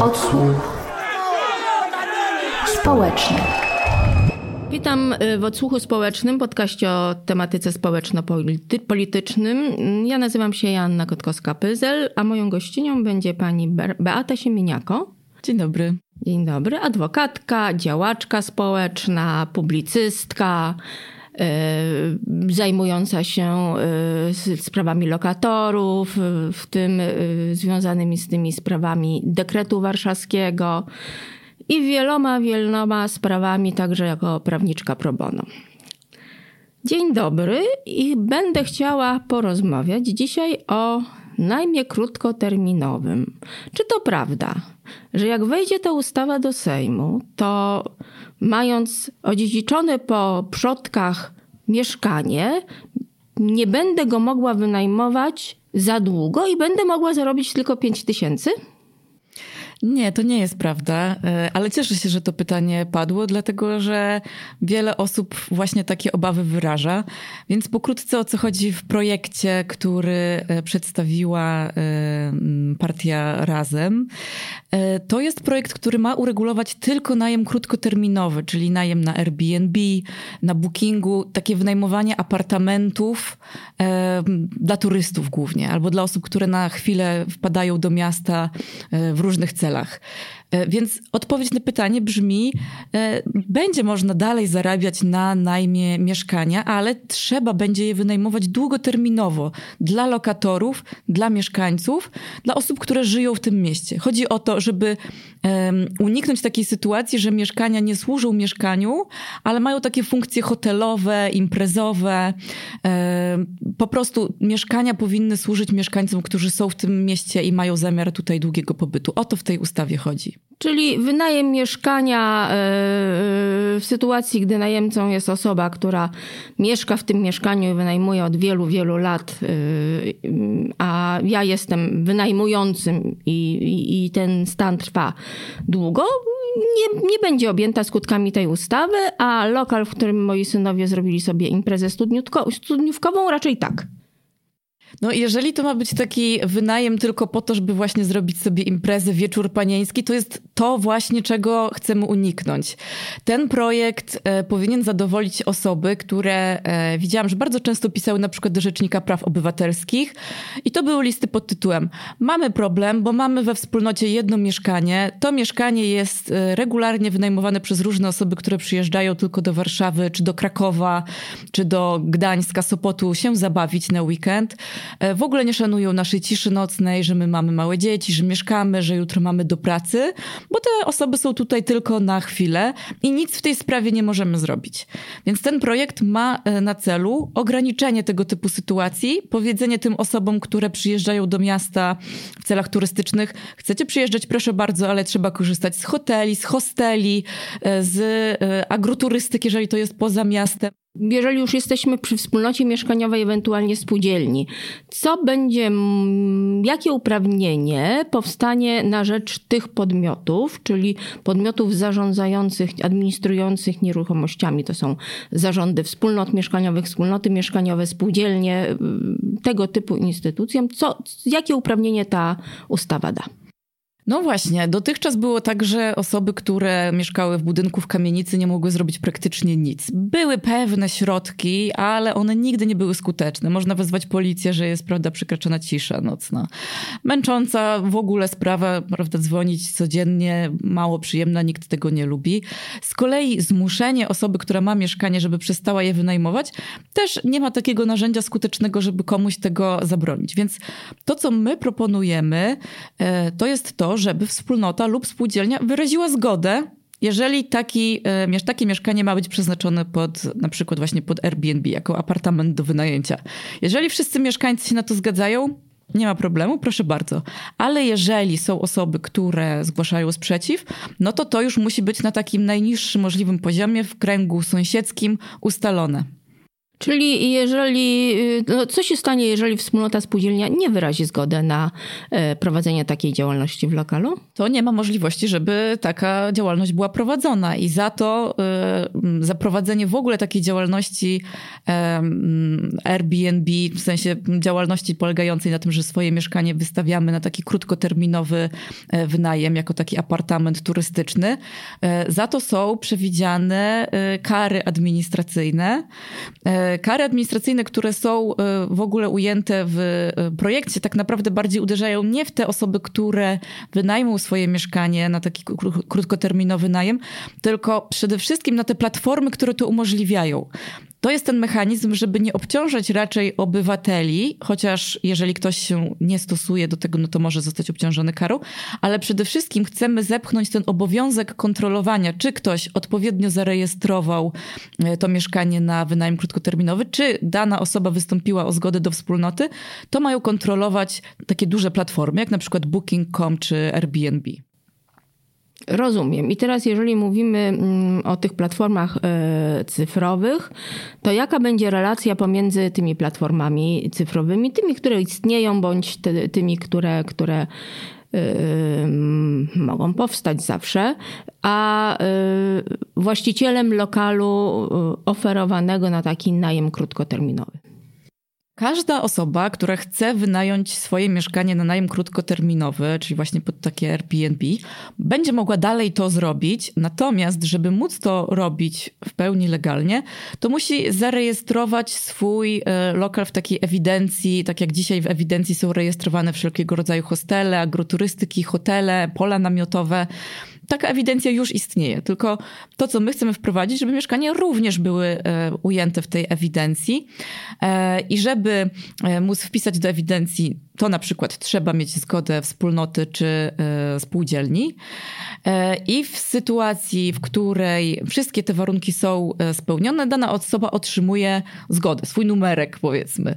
Odsłuch społeczny. Witam y, w odsłuchu społecznym, podcaście o tematyce społeczno-politycznym. Ja nazywam się Joanna Kotkowska-Pyzel, a moją gościnią będzie pani Beata Siemieniako. Dzień dobry. Dzień dobry. Adwokatka, działaczka społeczna, publicystka, zajmująca się y, sprawami lokatorów, y, w tym związanymi z tymi sprawami dekretu warszawskiego i wieloma, wieloma sprawami, także jako prawniczka pro bono. Dzień dobry i będę chciała porozmawiać dzisiaj o najmie krótkoterminowym. Czy to prawda, że jak wejdzie ta ustawa do Sejmu, to mając odziedziczone po przodkach mieszkanie, nie będę go mogła wynajmować za długo i będę mogła zarobić tylko 5 tysięcy? Nie, to nie jest prawda, e, ale cieszę się, że to pytanie padło, dlatego że wiele osób właśnie takie obawy wyraża. Więc pokrótce o co chodzi w projekcie, który e, przedstawiła e, partia Razem. To jest projekt, który ma uregulować tylko najem krótkoterminowy, czyli najem na Airbnb, na Bookingu, takie wynajmowanie apartamentów dla turystów głównie, albo dla osób, które na chwilę wpadają do miasta w różnych celach celach. E, więc odpowiedź na pytanie brzmi: e, będzie można dalej zarabiać na najmie mieszkania, ale trzeba będzie je wynajmować długoterminowo dla lokatorów, dla mieszkańców, dla osób, które żyją w tym mieście. Chodzi o to, żeby uniknąć takiej sytuacji, że mieszkania nie służą mieszkaniu, ale mają takie funkcje hotelowe, imprezowe. Po prostu mieszkania powinny służyć mieszkańcom, którzy są w tym mieście i mają zamiar tutaj długiego pobytu. O to w tej ustawie chodzi. Czyli wynajem mieszkania e, e, w sytuacji, gdy najemcą jest osoba, która mieszka w tym mieszkaniu i wynajmuje od wielu, wielu lat, e, a ja jestem wynajmującym i, i, i ten stan trwa długo, nie, nie będzie objęta skutkami tej ustawy, a lokal, w którym moi synowie zrobili sobie imprezę studniówkową, raczej tak. No jeżeli to ma być taki wynajem tylko po to, żeby właśnie zrobić sobie imprezę, wieczór panieński, to jest to właśnie, czego chcemy uniknąć. Ten projekt e, powinien zadowolić osoby, które e, widziałam, że bardzo często pisały na przykład do Rzecznika Praw Obywatelskich i to były listy pod tytułem Mamy problem, bo mamy we wspólnocie jedno mieszkanie. To mieszkanie jest e, regularnie wynajmowane przez różne osoby, które przyjeżdżają tylko do Warszawy, czy do Krakowa, czy do Gdańska, Sopotu się zabawić na weekend. E, w ogóle nie szanują naszej ciszy nocnej, że my mamy małe dzieci, że mieszkamy, że jutro mamy do pracy, bo te osoby są tutaj tylko na chwilę i nic w tej sprawie nie możemy zrobić. Więc ten projekt ma e, na celu ograniczenie tego typu sytuacji, powiedzenie tym osobom, które przyjeżdżają do miasta w celach turystycznych, chcecie przyjeżdżać, proszę bardzo, ale trzeba korzystać z hoteli, z hosteli, e, z agroturystyki, jeżeli to jest poza miastem. Jeżeli już jesteśmy przy wspólnocie mieszkaniowej, ewentualnie spółdzielni, co będzie, jakie uprawnienie powstanie na rzecz tych podmiotów, czyli podmiotów zarządzających, administrujących nieruchomościami? To są zarządy wspólnot mieszkaniowych, wspólnoty mieszkaniowe, spółdzielnie, tego typu instytucjom. Co, jakie uprawnienie ta ustawa da? No właśnie, dotychczas było tak, że osoby, które mieszkały w budynku w kamienicy nie mogły zrobić praktycznie nic. Były pewne środki, ale one nigdy nie były skuteczne. Można wezwać policję, że jest, prawda, przekraczona cisza nocna. Męcząca w ogóle sprawa, prawda, dzwonić codziennie, mało przyjemna, nikt tego nie lubi. Z kolei zmuszenie osoby, która ma mieszkanie, żeby przestała je wynajmować, też nie ma takiego narzędzia skutecznego, żeby komuś tego zabronić. Więc to, co my proponujemy, e, to jest to, żeby wspólnota lub spółdzielnia wyraziła zgodę, jeżeli taki, takie mieszkanie ma być przeznaczone pod, na przykład właśnie pod Airbnb, jako apartament do wynajęcia. Jeżeli wszyscy mieszkańcy się na to zgadzają, nie ma problemu, proszę bardzo. Ale jeżeli są osoby, które zgłaszają sprzeciw, no to to już musi być na takim najniższym możliwym poziomie w kręgu sąsiedzkim ustalone. Czyli jeżeli, y, no co się stanie, jeżeli wspólnota spółdzielnia nie wyrazi zgodę na e, prowadzenie takiej działalności w lokalu? To nie ma możliwości, żeby taka działalność była prowadzona i za to y, za prowadzenie w ogóle takiej działalności Airbnb, w sensie działalności polegającej na tym, że swoje mieszkanie wystawiamy na taki krótkoterminowy e, wynajem, jako taki apartament turystyczny, e, za to są przewidziane kary administracyjne kary administracyjne, które są e, w ogóle ujęte w e, projekcie, tak naprawdę bardziej uderzają nie w te osoby, które wynajmą swoje mieszkanie na taki krótkoterminowy najem, tylko przede wszystkim na te platformy, które to umożliwiają. To jest ten mechanizm, żeby nie obciążać raczej obywateli, chociaż jeżeli ktoś się nie stosuje do tego, no to może zostać obciążony karą, ale przede wszystkim chcemy zepchnąć ten obowiązek kontrolowania, czy ktoś odpowiednio zarejestrował e, to mieszkanie na wynajem krótkoterminowy, czy dana osoba wystąpiła o zgodę do wspólnoty, to mają kontrolować takie duże platformy, jak na przykład Booking.com czy Airbnb. Rozumiem. I teraz, jeżeli mówimy mm, o tych platformach e, cyfrowych, to jaka będzie relacja pomiędzy tymi platformami cyfrowymi, tymi, które istnieją, bądź tymi, które, które e, mogą powstać zawsze, a e, właścicielem lokalu oferowanego na taki najem krótkoterminowy? Każda osoba, która chce wynająć swoje mieszkanie na najem krótkoterminowy, czyli właśnie pod takie Airbnb, będzie mogła dalej to zrobić. Natomiast, żeby móc to robić w pełni legalnie, to musi zarejestrować swój e, lokal w takiej ewidencji, tak jak dzisiaj w ewidencji są rejestrowane wszelkiego rodzaju hostele, agroturystyki, hotele, pola namiotowe taka ewidencja już istnieje, tylko to, co my chcemy wprowadzić, żeby mieszkania również były e, ujęte w tej ewidencji e, i żeby e, móc wpisać do ewidencji, to na przykład trzeba mieć zgodę wspólnoty czy spółdzielni. I w sytuacji, w której wszystkie te warunki są spełnione, dana osoba otrzymuje zgodę, swój numerek powiedzmy.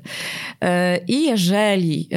I jeżeli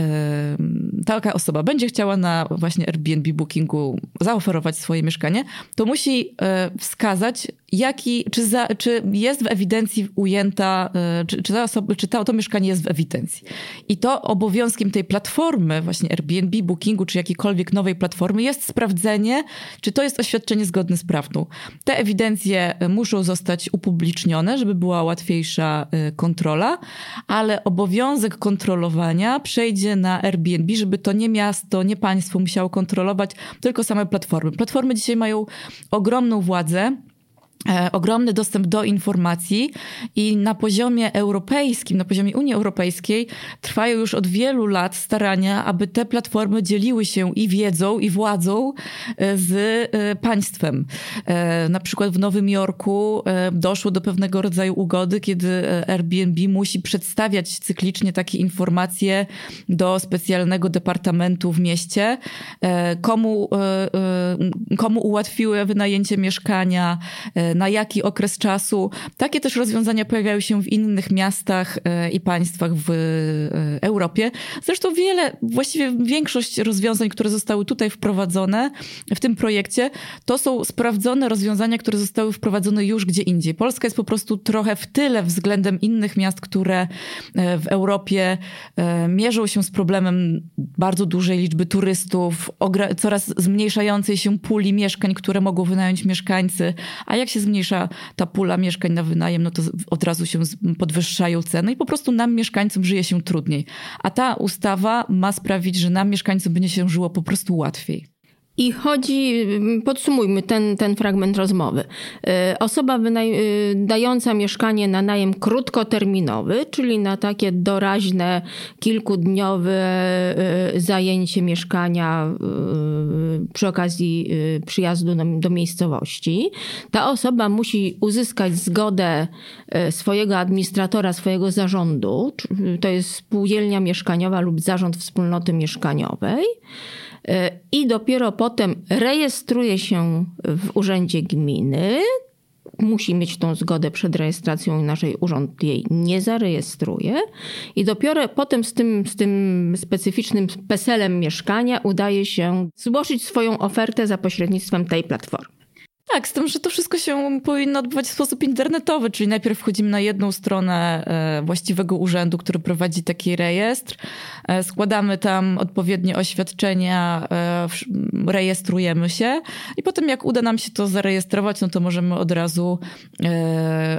taka osoba będzie chciała na właśnie Airbnb Bookingu zaoferować swoje mieszkanie, to musi e, wskazać, jaki, czy, za, czy jest w ewidencji ujęta, e, czy, czy, ta osoba, czy to, to mieszkanie jest w ewidencji. I to obowiązkiem tej platformy, właśnie Airbnb, Bookingu, czy jakiejkolwiek nowej platformy, jest sprawdzenie, czy to jest oświadczenie zgodne z prawdą. Te ewidencje e, muszą zostać upublicznione, żeby była łatwiejsza kontrola, ale obowiązek kontrolowania przejdzie na Airbnb, żeby to nie miasto, nie państwo musiało kontrolować, tylko same platformy. Platformy dzisiaj mają ogromną władzę E, ogromny dostęp do informacji i na poziomie europejskim, na poziomie Unii Europejskiej trwają już od wielu lat starania, aby te platformy dzieliły się i wiedzą, i władzą e, z e, państwem. Na przykład w Nowym Jorku doszło do pewnego rodzaju ugody, kiedy Airbnb musi przedstawiać cyklicznie takie informacje do specjalnego departamentu w mieście, komu, komu ułatwiły wynajęcie mieszkania, na jaki okres czasu. Takie też rozwiązania pojawiają się w innych miastach e, i państwach w e, Europie. Zresztą wiele, właściwie większość rozwiązań, które zostały tutaj wprowadzone w tym projekcie, to są sprawdzone rozwiązania, które zostały wprowadzone już gdzie indziej. Polska jest po prostu trochę w tyle względem innych miast, które e, w Europie mierzą się z problemem bardzo dużej liczby turystów, coraz zmniejszającej się puli mieszkań, które mogą wynająć mieszkańcy, a jak się zmniejsza ta pula mieszkań na wynajem, no to od razu się podwyższają ceny i po prostu nam mieszkańcom żyje się trudniej. A ta ustawa ma sprawić, że nam mieszkańcom będzie się żyło po prostu łatwiej. I chodzi, podsumujmy ten, ten fragment rozmowy. E, osoba wynaj- e, dająca mieszkanie na najem krótkoterminowy, czyli na takie doraźne, kilkudniowe e, zajęcie mieszkania przy okazji przyjazdu do miejscowości. Ta osoba musi uzyskać zgodę swojego administratora, swojego zarządu, to jest spółdzielnia mieszkaniowa lub zarząd wspólnoty mieszkaniowej. E, i dopiero potem rejestruje się w urzędzie gminy. Musi mieć tą zgodę przed rejestracją, inaczej urząd jej nie zarejestruje. I dopiero potem z tym, z tym specyficznym PESEL-em mieszkania udaje się zgłosić swoją ofertę za pośrednictwem tej platformy. Tak, z tym, że to wszystko się powinno odbywać w sposób internetowy, czyli najpierw wchodzimy na jedną stronę e, właściwego urzędu, który prowadzi taki rejestr, e, składamy tam odpowiednie oświadczenia, e, rejestrujemy się i potem jak uda nam się to zarejestrować, no to możemy od razu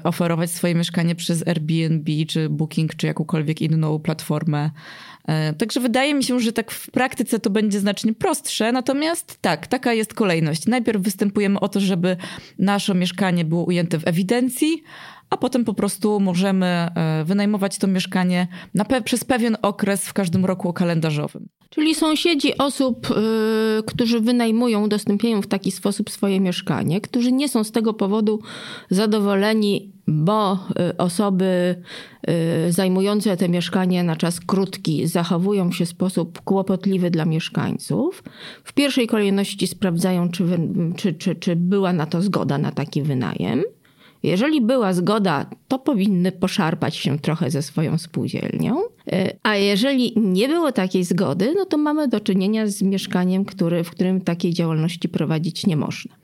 oferować swoje mieszkanie przez Airbnb, czy Booking, czy jakąkolwiek inną platformę także wydaje mi się, że tak w praktyce to będzie znacznie prostsze, natomiast tak, taka jest kolejność. Najpierw występujemy o to, żeby nasze mieszkanie było ujęte w ewidencji, a potem po prostu możemy e, wynajmować to mieszkanie na pe przez pewien okres w każdym roku kalendarzowym. Czyli sąsiedzi osób, yy, którzy wynajmują, udostępniają w taki sposób swoje mieszkanie, którzy nie są z tego powodu zadowoleni, bo y, osoby y, zajmujące te mieszkanie na czas krótki zachowują się w sposób kłopotliwy dla mieszkańców. W pierwszej kolejności sprawdzają, czy, czy, czy, czy była na to zgoda na taki wynajem. Jeżeli była zgoda, to powinny poszarpać się trochę ze swoją spółdzielnią. E, a jeżeli nie było takiej zgody, no to mamy do czynienia z mieszkaniem, który, w którym takiej działalności prowadzić nie można.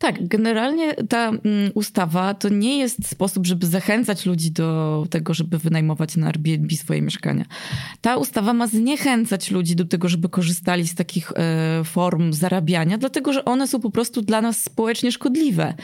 Tak, generalnie ta mm, ustawa to nie jest sposób, żeby zachęcać ludzi do tego, żeby wynajmować na Airbnb swoje mieszkania. Ta ustawa ma zniechęcać ludzi do tego, żeby korzystali z takich e, form zarabiania, dlatego że one są po prostu dla nas społecznie szkodliwe.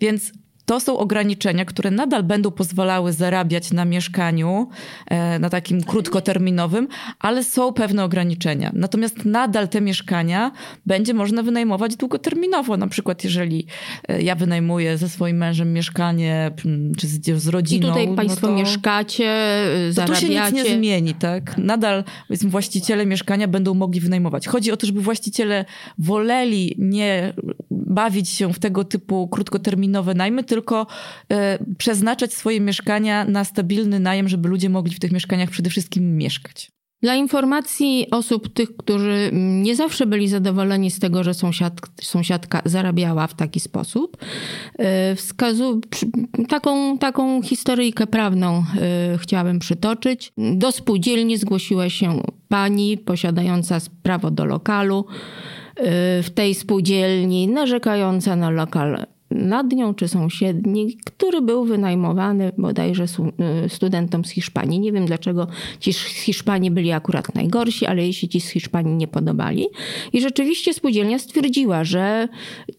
Więc to są ograniczenia, które nadal będą pozwalały zarabiać na mieszkaniu, e, na takim krótkoterminowym, ale są pewne ograniczenia. Natomiast nadal te mieszkania będzie można wynajmować długoterminowo. Na przykład, jeżeli e, ja wynajmuję ze swoim mężem mieszkanie, czy z, z rodziną. I tutaj no Państwo no to, mieszkacie, zarabiacie. To się nic nie zmieni, tak? Nadal powiedzmy, właściciele mieszkania będą mogli wynajmować. Chodzi o to, żeby właściciele woleli nie bawić się w tego typu krótkoterminowe najmy, tylko e, przeznaczać swoje mieszkania na stabilny najem, żeby ludzie mogli w tych mieszkaniach przede wszystkim mieszkać. Dla informacji osób, tych, którzy nie zawsze byli zadowoleni z tego, że sąsiad, sąsiadka zarabiała w taki sposób, e, wskazu, taką, taką historyjkę prawną e, chciałabym przytoczyć. Do spółdzielni zgłosiła się pani posiadająca prawo do lokalu w tej spółdzielni, narzekająca na lokal nad nią czy sąsiedni, który był wynajmowany bodajże y, studentom z Hiszpanii. Nie wiem dlaczego ci z Hiszpanii byli akurat najgorsi, ale jeśli ci z Hiszpanii nie podobali. I rzeczywiście spółdzielnia stwierdziła, że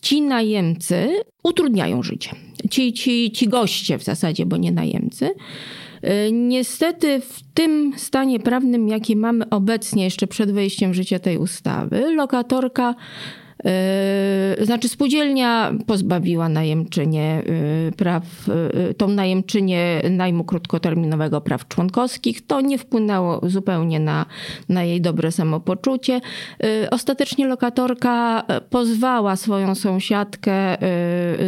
ci najemcy utrudniają życie. Ci, ci, ci goście w zasadzie, bo nie najemcy. Y, niestety w tym stanie prawnym, jaki mamy obecnie, jeszcze przed wejściem w życie tej ustawy, lokatorka znaczy spółdzielnia pozbawiła najemczynię yy, praw, yy, tą najemczynię najmu krótkoterminowego praw członkowskich. To nie wpłynęło zupełnie na, na jej dobre samopoczucie. Ostatecznie lokatorka pozwała swoją sąsiadkę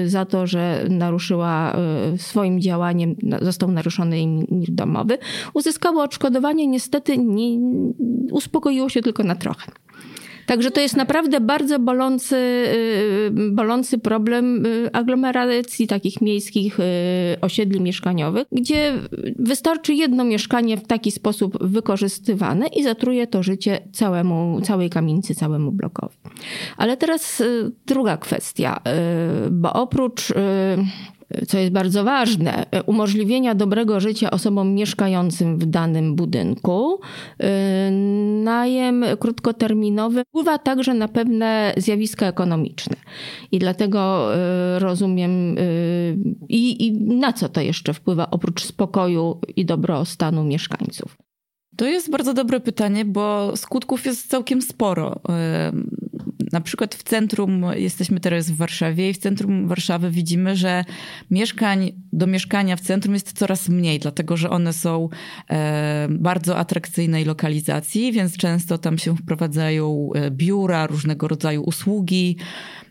za to, że naruszyła swoim działaniem, został naruszony jej mir domowy. Uzyskała odszkodowanie, niestety nie, uspokoiło się tylko na trochę. Także to jest naprawdę bardzo bolący, y, bolący problem y, aglomeracji takich miejskich y, osiedli mieszkaniowych, gdzie wystarczy jedno mieszkanie w taki sposób wykorzystywane i zatruje to życie całemu, całej kamienicy, całemu blokowi. Ale teraz druga kwestia, bo oprócz co jest bardzo ważne, umożliwienia dobrego życia osobom mieszkającym w danym budynku. Y, najem krótkoterminowy wpływa także na pewne zjawiska ekonomiczne. I dlatego y, rozumiem, y, i, i na co to jeszcze wpływa oprócz spokoju i dobrostanu mieszkańców? To jest bardzo dobre pytanie, bo skutków jest całkiem sporo. Na przykład w centrum, jesteśmy teraz w Warszawie i w centrum Warszawy widzimy, że mieszkań do mieszkania w centrum jest coraz mniej, dlatego że one są bardzo atrakcyjnej lokalizacji, więc często tam się wprowadzają e, biura, różnego rodzaju usługi.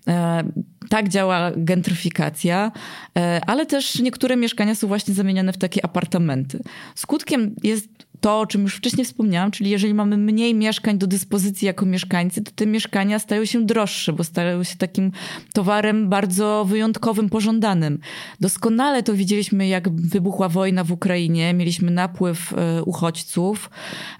E, tak działa gentryfikacja, e, ale też niektóre mieszkania są właśnie zamieniane w takie apartamenty. Skutkiem jest to, o czym już wcześniej wspomniałam, czyli jeżeli mamy mniej mieszkań do dyspozycji jako mieszkańcy, to te mieszkania stają się droższe, bo stają się takim towarem bardzo wyjątkowym, pożądanym. Doskonale to widzieliśmy, jak wybuchła wojna w Ukrainie, mieliśmy napływ e, uchodźców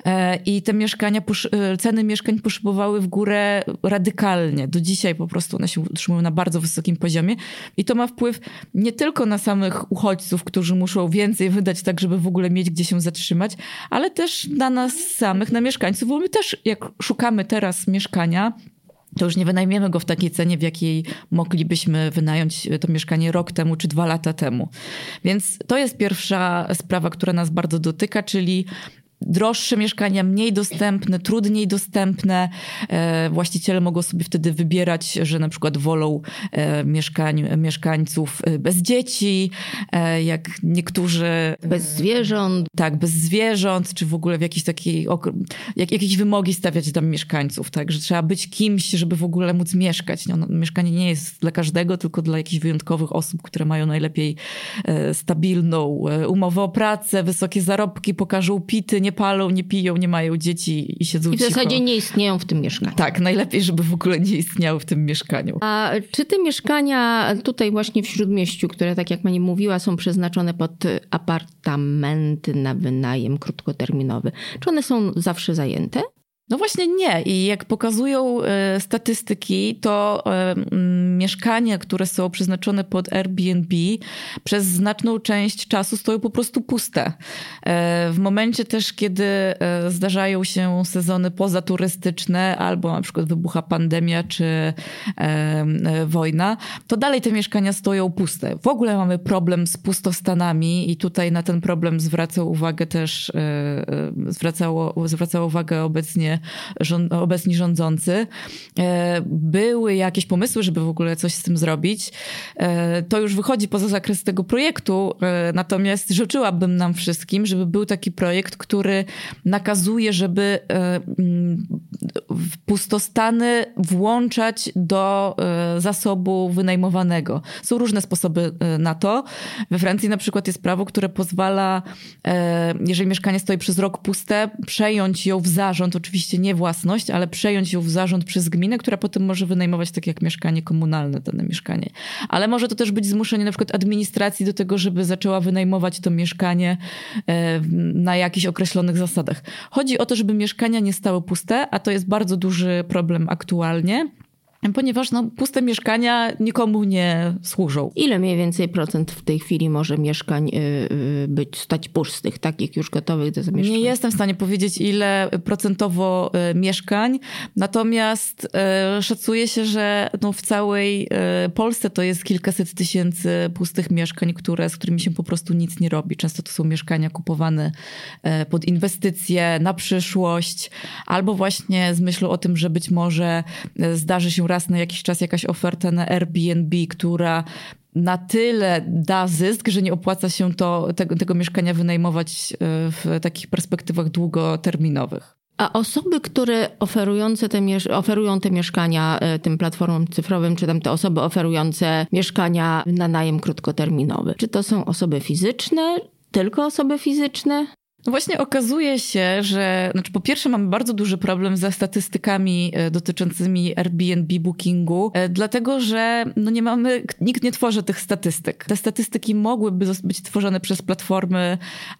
e, i te mieszkania, e, ceny mieszkań poszybowały w górę radykalnie. Do dzisiaj po prostu one się utrzymują na bardzo wysokim poziomie i to ma wpływ nie tylko na samych uchodźców, którzy muszą więcej wydać tak, żeby w ogóle mieć gdzie się zatrzymać, ale też na nas samych, na mieszkańców, bo my też jak szukamy teraz mieszkania, to już nie wynajmiemy go w takiej cenie, w jakiej moglibyśmy wynająć to mieszkanie rok temu czy dwa lata temu. Więc to jest pierwsza sprawa, która nas bardzo dotyka, czyli droższe mieszkania, mniej dostępne, trudniej dostępne. E, właściciele mogą sobie wtedy wybierać, że na przykład wolą e, mieszkań, mieszkańców e, bez dzieci, jak niektórzy... Bez zwierząt. Tak, bez zwierząt, czy w ogóle w jakiejś takiej... Jak, jakieś wymogi stawiać tam mieszkańców, tak, że trzeba być kimś, żeby w ogóle móc mieszkać. No, mieszkanie nie jest dla każdego, tylko dla jakichś wyjątkowych osób, które mają najlepiej stabilną umowę o pracę, wysokie zarobki, pokażą pity, nie palą, nie piją, nie mają dzieci i siedzą I w cicho. zasadzie nie istnieją w tym mieszkaniu. Tak, najlepiej, żeby w ogóle nie istniały w tym mieszkaniu. A czy te mieszkania tutaj właśnie w Śródmieściu, które tak jak pani mówiła, są przeznaczone pod apartamenty na wynajem krótkoterminowy, czy one są zawsze zajęte? No właśnie nie. I jak pokazują e, statystyki, to e, mieszkania, które są przeznaczone pod Airbnb, przez znaczną część czasu stoją po prostu puste. E, w momencie też, kiedy zdarzają się sezony pozaturystyczne, albo na przykład wybucha pandemia czy wojna, to dalej te mieszkania stoją puste. W ogóle mamy problem z pustostanami i tutaj na ten problem zwracał uwagę też, zwracało, zwracało uwagę obecnie rząd, obecni rządzący. E, były jakieś pomysły, żeby w ogóle coś z tym zrobić. E, to już wychodzi poza zakres tego projektu, e, natomiast życzyłabym nam wszystkim, żeby był taki projekt, który nakazuje, żeby pustostany włączać do zasobu wynajmowanego. Są różne sposoby na to. We Francji na przykład jest prawo, które pozwala, jeżeli mieszkanie stoi przez rok puste, przejąć ją w zarząd, oczywiście oczywiście nie własność, ale przejąć ją w zarząd przez gminę, która potem może wynajmować tak jak mieszkanie komunalne, dane mieszkanie. Ale może to też być zmuszenie na przykład administracji do tego, żeby zaczęła wynajmować to mieszkanie e, na jakichś określonych zasadach. Chodzi o to, żeby mieszkania nie stały puste, a to jest bardzo duży problem aktualnie ponieważ no, puste mieszkania nikomu nie służą. Ile mniej więcej procent w tej chwili może mieszkań yy, być stać pustych, takich już gotowych do zamieszkania? Nie jestem w stanie powiedzieć, ile procentowo y, mieszkań, natomiast y, szacuje się, że no, w całej y, Polsce to jest kilkaset tysięcy pustych mieszkań, które, z którymi się po prostu nic nie robi. Często to są mieszkania kupowane pod inwestycje, na przyszłość, albo właśnie z myślą o tym, że być może zdarzy się raz na jakiś czas jakaś oferta na Airbnb, która na tyle da zysk, że nie opłaca się to, tego, tego mieszkania wynajmować e, w takich perspektywach długoterminowych. A osoby, które oferujące te, oferują te mieszkania e, tym platformom cyfrowym, czy tam te osoby oferujące mieszkania na najem krótkoterminowy, czy to są osoby fizyczne, tylko osoby fizyczne? No właśnie okazuje się, że znaczy po pierwsze mamy bardzo duży problem ze statystykami e, dotyczącymi Airbnb bookingu, e, dlatego że no nie mamy, nikt nie tworzy tych statystyk. Te statystyki mogłyby być tworzone przez platformy,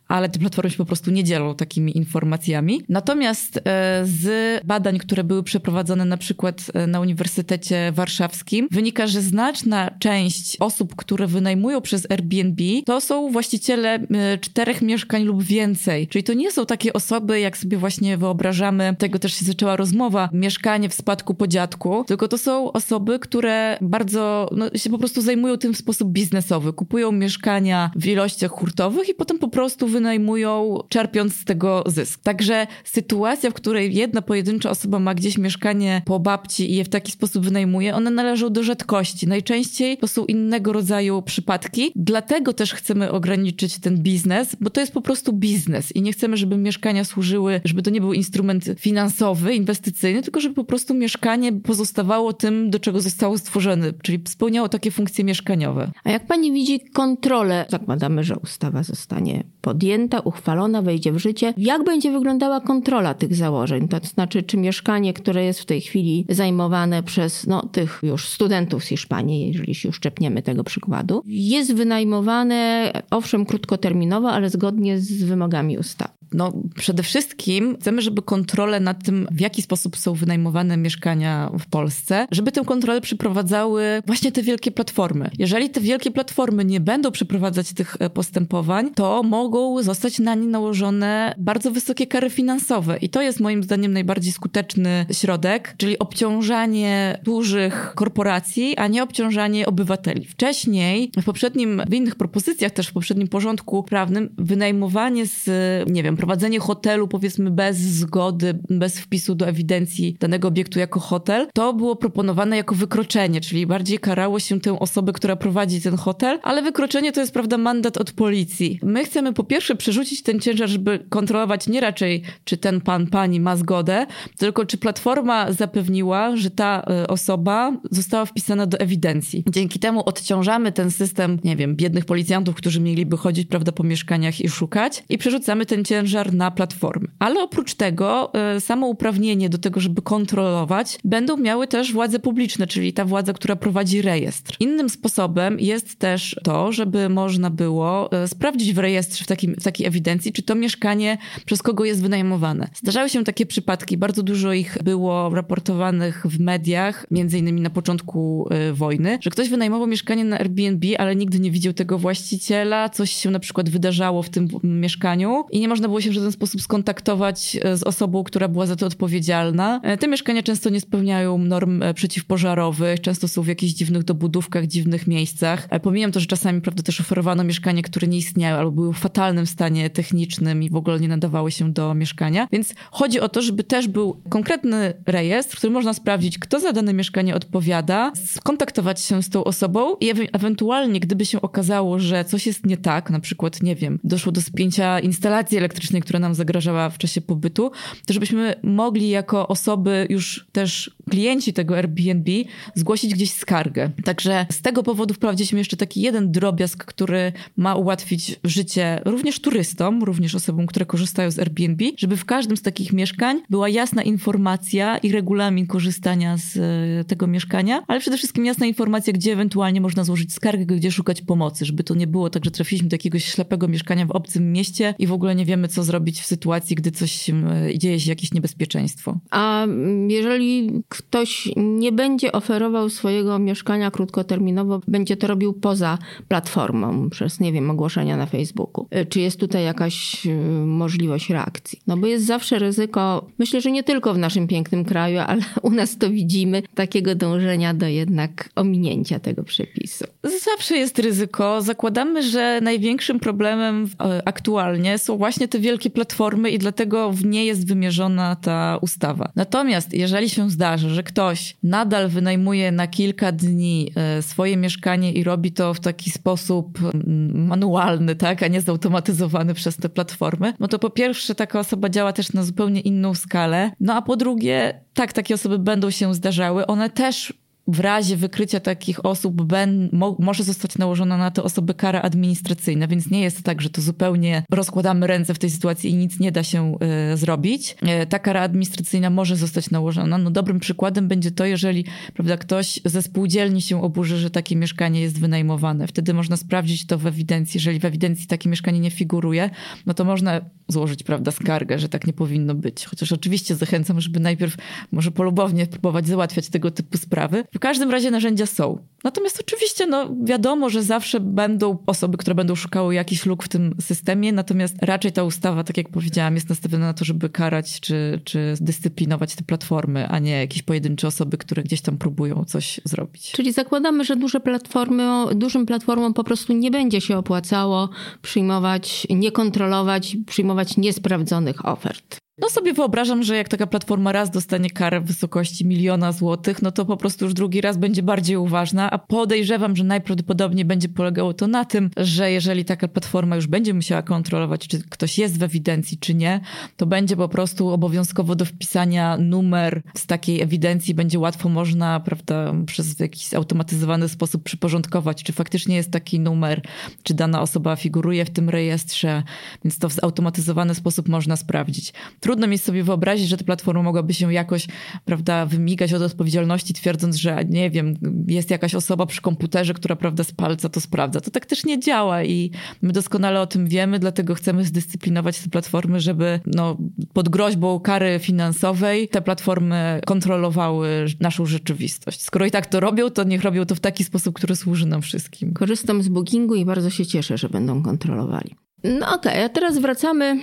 ale te platformy się po prostu nie dzielą takimi informacjami. Natomiast e, z badań, które były przeprowadzone na przykład na Uniwersytecie Warszawskim, wynika, że znaczna część osób, które wynajmują przez Airbnb, to są właściciele czterech mieszkań lub więcej Czyli to nie są takie osoby, jak sobie właśnie wyobrażamy, tego też się zaczęła rozmowa, mieszkanie w spadku po dziadku, tylko to są osoby, które bardzo no, się po prostu zajmują tym w sposób biznesowy. Kupują mieszkania w ilościach hurtowych i potem po prostu wynajmują, czerpiąc z tego zysk. Także sytuacja, w której jedna pojedyncza osoba ma gdzieś mieszkanie po babci i je w taki sposób wynajmuje, one należą do rzadkości. Najczęściej to są innego rodzaju przypadki, dlatego też chcemy ograniczyć ten biznes, bo to jest po prostu biznes i nie chcemy, żeby mieszkania służyły, żeby to nie był instrument finansowy, inwestycyjny, tylko żeby po prostu mieszkanie pozostawało tym, do czego zostało stworzone, czyli spełniało takie funkcje mieszkaniowe. A jak pani widzi kontrolę? Zakładamy, że ustawa zostanie podjęta uchwalona, wejdzie w życie. Jak będzie wyglądała kontrola tych założeń? To znaczy, czy mieszkanie, które jest w tej chwili zajmowane przez no, tych już studentów z Hiszpanii, jeżeli się już tego przykładu, jest wynajmowane, owszem, krótkoterminowo, ale zgodnie z wymogami ustawy. No, przede wszystkim chcemy, żeby kontrole nad tym, w jaki sposób są wynajmowane mieszkania w Polsce, żeby tę kontrolę przeprowadzały właśnie te wielkie platformy. Jeżeli te wielkie platformy nie będą przeprowadzać tych e, postępowań, to mogą zostać na nie nałożone bardzo wysokie kary finansowe. I to jest moim zdaniem najbardziej skuteczny środek, czyli obciążanie dużych korporacji, a nie obciążanie obywateli. Wcześniej, w poprzednim, w innych propozycjach, też w poprzednim porządku prawnym, wynajmowanie z, nie wiem, prowadzenie hotelu powiedzmy bez zgody, bez wpisu do ewidencji danego obiektu jako hotel, to było proponowane jako wykroczenie, czyli bardziej karało się tę osobę, która prowadzi ten hotel, ale wykroczenie to jest, prawda, mandat od policji. My chcemy po pierwsze przerzucić ten ciężar, żeby kontrolować nie raczej, czy ten pan, pani ma zgodę, tylko czy platforma zapewniła, że ta e, osoba została wpisana do ewidencji. Dzięki temu odciążamy ten system, nie wiem, biednych policjantów, którzy mieliby chodzić, prawda, po mieszkaniach i szukać i przerzucamy ten ciężar ciężar na platformy. Ale oprócz tego y, samo uprawnienie do tego, żeby kontrolować, będą miały też władze publiczne, czyli ta władza, która prowadzi rejestr. Innym sposobem jest też to, żeby można było y, sprawdzić w rejestrze, w, takim, w takiej ewidencji, czy to mieszkanie przez kogo jest wynajmowane. Zdarzały się takie przypadki, bardzo dużo ich było raportowanych w mediach, między innymi na początku y, wojny, że ktoś wynajmował mieszkanie na Airbnb, ale nigdy nie widział tego właściciela, coś się na przykład wydarzało w tym mieszkaniu i nie można było się w żaden sposób skontaktować e, z osobą, która była za to odpowiedzialna. E, te mieszkania często nie spełniają norm e, przeciwpożarowych, często są w jakichś dziwnych dobudówkach, dziwnych miejscach. Pomijam to, że czasami prawda, też oferowano mieszkania, które nie istniały albo były w fatalnym stanie technicznym i w ogóle nie nadawały się do mieszkania. Więc chodzi o to, żeby też był konkretny rejestr, w którym można sprawdzić, kto za dane mieszkanie odpowiada, skontaktować się z tą osobą i ew ewentualnie, gdyby się okazało, że coś jest nie tak, na przykład, nie wiem, doszło do spięcia instalacji elektrycznej, elektrycznej, która nam zagrażała w czasie pobytu, to żebyśmy mogli jako osoby już też klienci tego Airbnb zgłosić gdzieś skargę. Także z tego powodu wprowadziliśmy jeszcze taki jeden drobiazg, który ma ułatwić życie również turystom, również osobom, które korzystają z Airbnb, żeby w każdym z takich mieszkań była jasna informacja i regulamin korzystania z e, tego mieszkania, ale przede wszystkim jasna informacja, gdzie ewentualnie można złożyć skargę, gdzie szukać pomocy, żeby to nie było tak, że trafiliśmy do jakiegoś ślepego mieszkania w obcym mieście i w ogóle nie wiemy, co zrobić w sytuacji, gdy coś e, dzieje się jakieś niebezpieczeństwo. A jeżeli ktoś nie będzie oferował swojego mieszkania krótkoterminowo, będzie to robił poza platformą, przez, nie wiem, ogłoszenia na Facebooku. E, czy jest tutaj jakaś e, możliwość reakcji? No bo jest zawsze ryzyko, myślę, że nie tylko w naszym pięknym kraju, ale u nas to widzimy, takiego dążenia do jednak ominięcia tego przepisu. Zawsze jest ryzyko. Zakładamy, że największym problemem aktualnie są właśnie te wielkie platformy i dlatego w nie jest wymierzona ta ustawa. Natomiast jeżeli się zdarzy, że ktoś nadal wynajmuje na kilka dni e, swoje mieszkanie i robi to w taki sposób mm, manualny, tak, a nie zautomatyzowany przez te platformy, no to po pierwsze taka osoba działa też na zupełnie inną skalę, no a po drugie, tak, takie osoby będą się zdarzały, one też w razie wykrycia takich osób ben, mo, może zostać nałożona na te osoby kara administracyjna, więc nie jest tak, że to zupełnie rozkładamy ręce w tej sytuacji i nic nie da się y, zrobić. Y, ta kara administracyjna może zostać nałożona. No dobrym przykładem będzie to, jeżeli prawda, ktoś ze spółdzielni się oburzy, że takie mieszkanie jest wynajmowane. Wtedy można sprawdzić to w ewidencji. Jeżeli w ewidencji takie mieszkanie nie figuruje, no to można złożyć prawda, skargę, że tak nie powinno być. Chociaż oczywiście zachęcam, żeby najpierw może polubownie próbować załatwiać tego typu sprawy. W każdym razie narzędzia są. Natomiast oczywiście no, wiadomo, że zawsze będą osoby, które będą szukały jakichś luk w tym systemie, natomiast raczej ta ustawa, tak jak powiedziałam, jest nastawiona na to, żeby karać czy, czy dyscyplinować te platformy, a nie jakieś pojedyncze osoby, które gdzieś tam próbują coś zrobić. Czyli zakładamy, że duże platformy, dużym platformom po prostu nie będzie się opłacało przyjmować, nie kontrolować, przyjmować niesprawdzonych ofert. No sobie wyobrażam, że jak taka platforma raz dostanie karę w wysokości miliona złotych, no to po prostu już drugi raz będzie bardziej uważna, a podejrzewam, że najprawdopodobniej będzie polegało to na tym, że jeżeli taka platforma już będzie musiała kontrolować, czy ktoś jest w ewidencji, czy nie, to będzie po prostu obowiązkowo do wpisania numer z takiej ewidencji, będzie łatwo można, prawda, przez jakiś automatyzowany sposób przyporządkować, czy faktycznie jest taki numer, czy dana osoba figuruje w tym rejestrze, więc to w zautomatyzowany sposób można sprawdzić. Trudno mi sobie wyobrazić, że ta platforma mogłaby się jakoś, prawda, wymigać od odpowiedzialności, twierdząc, że nie wiem, jest jakaś osoba przy komputerze, która, prawda, z palca to sprawdza. To tak też nie działa i my doskonale o tym wiemy, dlatego chcemy zdyscyplinować te platformy, żeby no, pod groźbą kary finansowej te platformy kontrolowały naszą rzeczywistość. Skoro i tak to robią, to niech robią to w taki sposób, który służy nam wszystkim. Korzystam z bookingu i bardzo się cieszę, że będą kontrolowali. No okej, okay, a teraz wracamy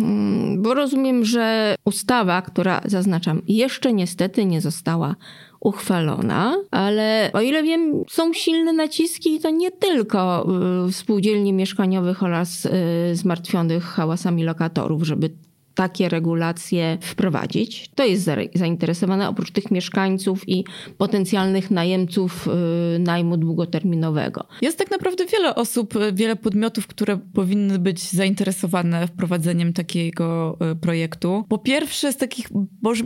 Mm, bo rozumiem, że ustawa, która zaznaczam, jeszcze niestety nie została uchwalona, ale o ile wiem, są silne naciski i to nie tylko y, spółdzielni mieszkaniowych oraz y, zmartwionych hałasami lokatorów, żeby takie regulacje wprowadzić. To jest zainteresowane oprócz tych mieszkańców i potencjalnych najemców y, najmu długoterminowego. Jest tak naprawdę wiele osób, y, wiele podmiotów, które powinny być zainteresowane wprowadzeniem takiego y, projektu. Po pierwsze, z takich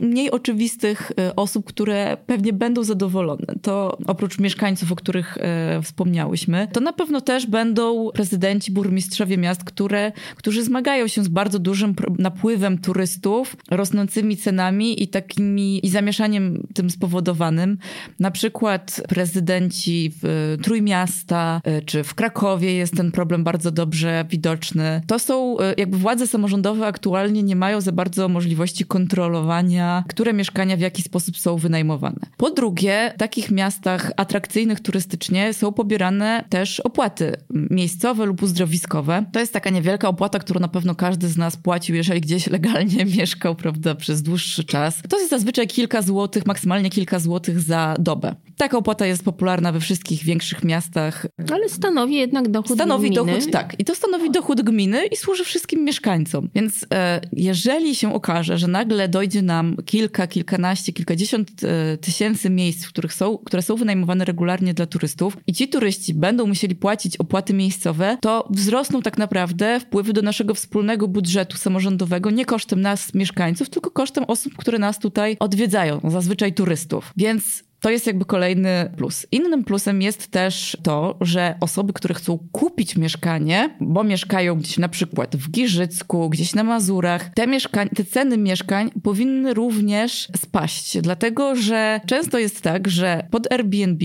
mniej oczywistych osób, które pewnie będą zadowolone, to oprócz mieszkańców, o których wspomniałyśmy, to na pewno też będą prezydenci, burmistrzowie miast, które, którzy zmagają się z bardzo dużym napływem napływem turystów, rosnącymi cenami i takimi i zamieszaniem tym spowodowanym. Na przykład prezydenci w Trójmiasta e, czy w Krakowie jest ten problem bardzo dobrze widoczny. To są e, jakby władze samorządowe aktualnie nie mają za bardzo możliwości kontrolowania, które mieszkania w jaki sposób są wynajmowane. Po drugie, w takich miastach atrakcyjnych turystycznie są pobierane też opłaty miejscowe lub uzdrowiskowe. To jest taka niewielka opłata, którą na pewno każdy z nas płacił, jeżeli gdzieś legalnie mieszkał, prawda, przez dłuższy czas. To jest zazwyczaj kilka złotych, maksymalnie kilka złotych za dobę. Taka opłata jest popularna we wszystkich większych miastach. Ale stanowi jednak dochód stanowi gminy. Stanowi dochód, tak. I to stanowi dochód gminy i służy wszystkim mieszkańcom. Więc e, jeżeli się okaże, że nagle dojdzie nam kilka, kilkanaście, kilkadziesiąt e, tysięcy miejsc, w których są, które są wynajmowane regularnie dla turystów i ci turyści będą musieli płacić opłaty miejscowe, to wzrosną tak naprawdę wpływy do naszego wspólnego budżetu samorządowego nie kosztem nas, mieszkańców, tylko kosztem osób, które nas tutaj odwiedzają, zazwyczaj turystów. Więc to jest jakby kolejny plus. Innym plusem jest też to, że osoby, które chcą kupić mieszkanie, bo mieszkają gdzieś na przykład w Giżycku, gdzieś na Mazurach, te, mieszkań, te ceny mieszkań powinny również spaść, dlatego że często jest tak, że pod Airbnb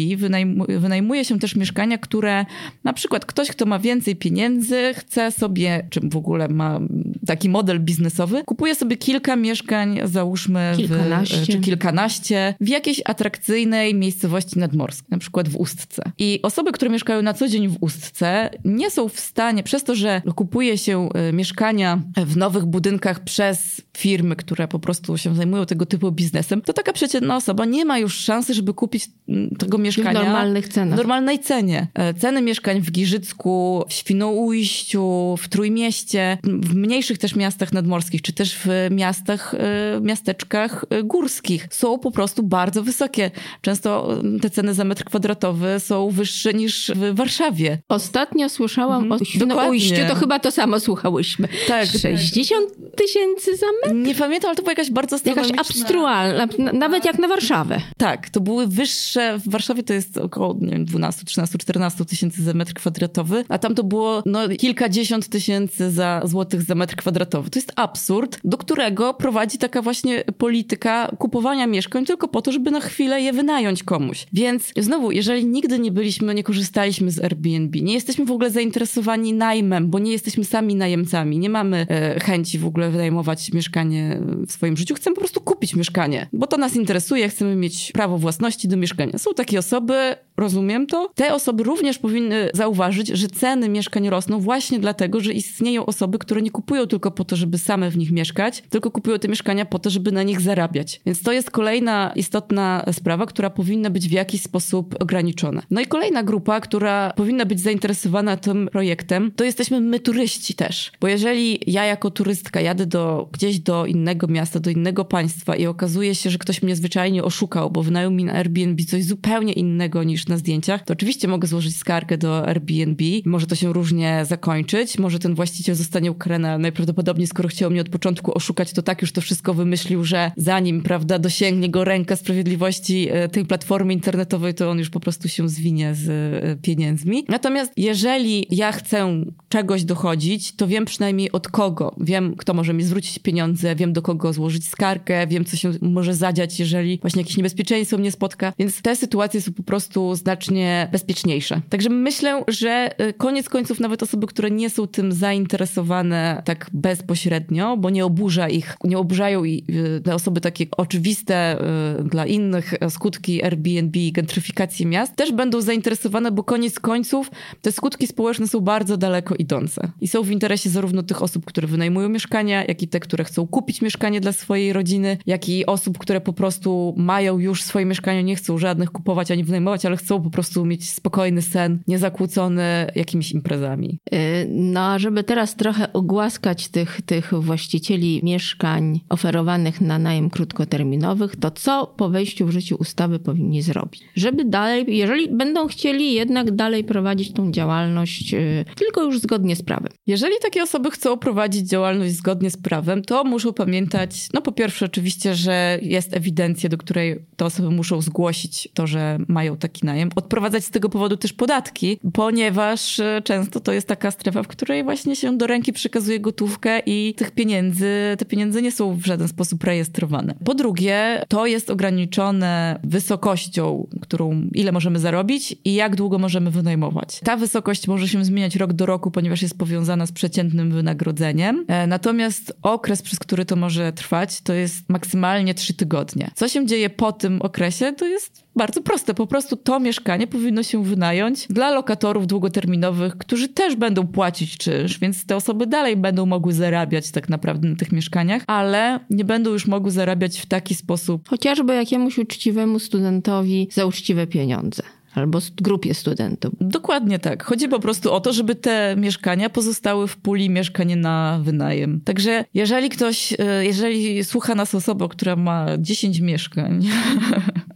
wynajmuje się też mieszkania, które na przykład ktoś, kto ma więcej pieniędzy, chce sobie, czy w ogóle ma taki model biznesowy, kupuje sobie kilka mieszkań, załóżmy, kilkanaście. W, czy kilkanaście, w jakiejś atrakcyjnej atrakcyjnej miejscowości nadmorskiej, na przykład w Ustce. I osoby, które mieszkają na co dzień w Ustce, nie są w stanie, przez to, że kupuje się e, mieszkania w nowych budynkach przez firmy, które po prostu się zajmują tego typu biznesem, to taka przeciętna osoba nie ma już szansy, żeby kupić mm, tego mieszkania w normalnych cenach. W normalnej cenie. E, ceny mieszkań w Giżycku, w Świnoujściu, w Trójmieście, w mniejszych też miastach nadmorskich, czy też w miastach, e, miasteczkach górskich są po prostu bardzo wysokie. Często mm, te ceny za metr kwadratowy są wyższe niż w Warszawie. Ostatnio słyszałam mhm. o Świnoujściu, to chyba to samo słuchałyśmy. Tak. 60 tysięcy za metr? Nie pamiętam, ale to była jakaś bardzo. Jakaś abstrualna, nawet jak na Warszawę. Tak, to były wyższe, w Warszawie to jest około nie wiem, 12, 13, 14 tysięcy za metr kwadratowy, a tam to było no, kilkadziesiąt tysięcy za, złotych za metr kwadratowy. To jest absurd, do którego prowadzi taka właśnie polityka kupowania mieszkań tylko po to, żeby na chwilę je wynająć komuś. Więc znowu, jeżeli nigdy nie byliśmy, nie korzystaliśmy z Airbnb, nie jesteśmy w ogóle zainteresowani najmem, bo nie jesteśmy sami najemcami, nie mamy e, chęci w ogóle wynajmować mieszkanie w swoim życiu, chcemy po prostu kupić mieszkanie, bo to nas interesuje, chcemy mieć prawo własności do mieszkania. Są takie osoby, rozumiem to, te osoby również powinny zauważyć, że ceny mieszkań rosną właśnie dlatego, że istnieją osoby, które nie kupują tylko po to, żeby same w nich mieszkać, tylko kupują te mieszkania po to, żeby na nich zarabiać. Więc to jest kolejna istotna sprawa, która powinna być w jakiś sposób ograniczona. No i kolejna grupa, która powinna być zainteresowana tym projektem, to jesteśmy my turyści też. Bo jeżeli ja jako turystka jadę do, gdzieś do innego miasta, do innego państwa i okazuje się, że ktoś mnie zwyczajnie oszukał, bo wynajął mi na Airbnb coś zupełnie innego niż na zdjęciach, to oczywiście mogę złożyć skargę do Airbnb. Może to się różnie zakończyć, może ten właściciel zostanie ukarany, ale najprawdopodobniej skoro chciał mnie od początku oszukać, to tak już to wszystko wymyślił, że zanim, prawda, dosięgnie go ręka sprawiedliwości e, tej platformy internetowej, to on już po prostu się zwinie z e, pieniędzmi. Natomiast jeżeli ja chcę czegoś dochodzić, to wiem przynajmniej od kogo. Wiem, kto może mi zwrócić pieniądze, wiem do kogo złożyć skargę, wiem, co się może zadziać, jeżeli właśnie jakieś niebezpieczeństwo mnie spotka. Więc te sytuacje są po prostu znacznie bezpieczniejsze. Także myślę, że e, koniec końców nawet osoby, które nie są tym zainteresowane tak bezpośrednio, bo nie oburza ich, nie oburzają i e, te osoby takie oczywiste e, dla innych skutki Airbnb, gentryfikacji miast, też będą zainteresowane, bo koniec końców te skutki społeczne są bardzo daleko idące i są w interesie zarówno tych osób, które wynajmują mieszkania, jak i te, które chcą kupić mieszkanie dla swojej rodziny, jak i osób, które po prostu mają już swoje mieszkania, nie chcą żadnych kupować ani wynajmować, ale chcą po prostu mieć spokojny sen, niezakłócony jakimiś imprezami. Y, no a żeby teraz trochę ogłaskać tych, tych właścicieli mieszkań oferowanych na najem krótkoterminowych, to co po wejściu w życie ustawy powinni zrobić? Żeby dalej, jeżeli będą chcieli jednak dalej prowadzić tą działalność, y, tylko już zgodnie z prawem. Jeżeli takie osoby chcą prowadzić działalność zgodnie z prawem, to muszą pamiętać, no po pierwsze oczywiście, że jest ewidencja, do której te osoby muszą zgłosić to, że mają taki najem. Odprowadzać z tego powodu też podatki, ponieważ y, często to jest taka strefa, w której właśnie się do ręki przekazuje gotówkę i tych pieniędzy, te pieniądze nie są w żaden sposób rejestrowane. Po drugie, to jest ograniczone wysokością, którą ile możemy zarobić i jak długo możemy wynajmować. Ta wysokość może się zmieniać rok do roku, ponieważ jest powiązana z przeciętnym wynagrodzeniem. E, natomiast okres, przez który to może trwać, to jest maksymalnie trzy tygodnie. Co się dzieje po tym okresie, to jest bardzo proste. Po prostu to mieszkanie powinno się wynająć dla lokatorów długoterminowych, którzy też będą płacić czynsz, więc te osoby dalej będą mogły zarabiać tak naprawdę na tych mieszkaniach, ale nie będą już mogły zarabiać w taki sposób. Chociażby jakiemuś uczciwemu studentowi za uczciwe pieniądze albo grupie studentów. Dokładnie tak. Chodzi po prostu o to, żeby te mieszkania pozostały w puli mieszkanie na wynajem. Także jeżeli ktoś, e, jeżeli słucha nas osoba, która ma 10 mieszkań,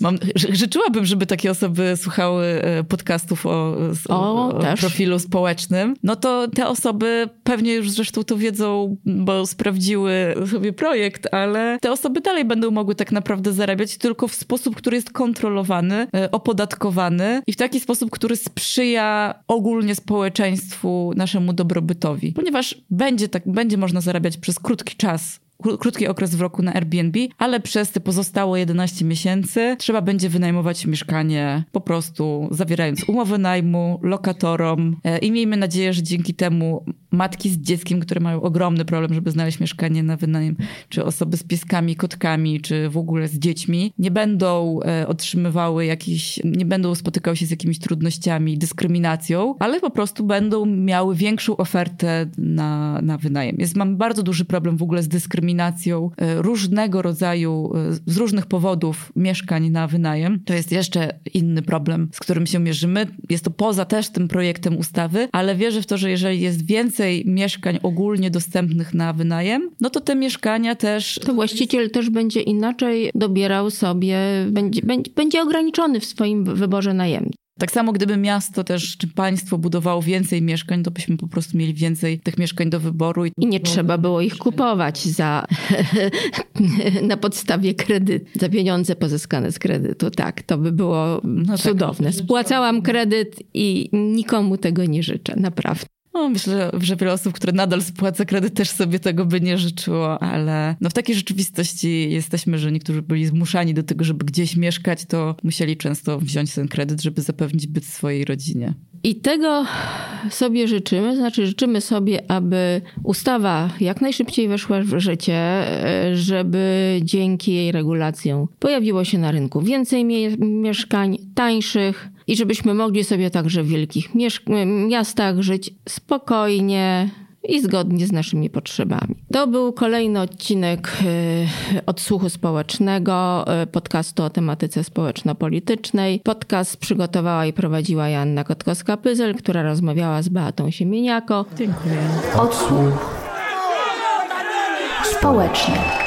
Mam, życzyłabym, żeby takie osoby słuchały e, podcastów o, o, o profilu społecznym. No to te osoby pewnie już zresztą to wiedzą, bo sprawdziły sobie projekt, ale te osoby dalej będą mogły tak naprawdę zarabiać tylko w sposób, który jest kontrolowany, e, opodatkowany i w taki sposób, który sprzyja ogólnie społeczeństwu, naszemu dobrobytowi. Ponieważ będzie tak, będzie można zarabiać przez krótki czas krótki okres w roku na Airbnb, ale przez te pozostałe 11 miesięcy trzeba będzie wynajmować mieszkanie po prostu zawierając umowę najmu lokatorom e, i miejmy nadzieję, że dzięki temu matki z dzieckiem, które mają ogromny problem, żeby znaleźć mieszkanie na wynajem, czy osoby z pieskami, kotkami, czy w ogóle z dziećmi, nie będą e, otrzymywały jakichś, nie będą spotykały się z jakimiś trudnościami, dyskryminacją, ale po prostu będą miały większą ofertę na, na wynajem. Jest, mam bardzo duży problem w ogóle z dyskryminacją e, różnego rodzaju, e, z różnych powodów mieszkań na wynajem. To jest jeszcze inny problem, z którym się mierzymy. Jest to poza też tym projektem ustawy, ale wierzę w to, że jeżeli jest więcej więcej mieszkań ogólnie dostępnych na wynajem, no to te mieszkania też. To właściciel też będzie inaczej dobierał sobie, będzie, będzie, będzie ograniczony w swoim wyborze najemcy. Tak samo gdyby miasto też, czy państwo budowało więcej mieszkań, to byśmy po prostu mieli więcej tych mieszkań do wyboru. I, I nie trzeba było ich kupować za, na podstawie kredytu, za pieniądze pozyskane z kredytu. Tak, to by było no tak. cudowne. Spłacałam kredyt i nikomu tego nie życzę, naprawdę. No, myślę, że wiele osób, które nadal spłaca kredyt, też sobie tego by nie życzyło, ale no w takiej rzeczywistości jesteśmy, że niektórzy byli zmuszani do tego, żeby gdzieś mieszkać, to musieli często wziąć ten kredyt, żeby zapewnić byt swojej rodzinie. I tego sobie życzymy, znaczy życzymy sobie, aby ustawa jak najszybciej weszła w życie, żeby dzięki jej regulacjom pojawiło się na rynku więcej mie mieszkań tańszych i żebyśmy mogli sobie także w wielkich miastach żyć spokojnie, i zgodnie z naszymi potrzebami. To był kolejny odcinek e, odsłuchu społecznego, e, podcastu o tematyce społeczno-politycznej. Podcast przygotowała i prowadziła Janna Kotkowska-Pyzel, która rozmawiała z Beatą Siemieniako. Dziękuję. Odsłuch społeczny.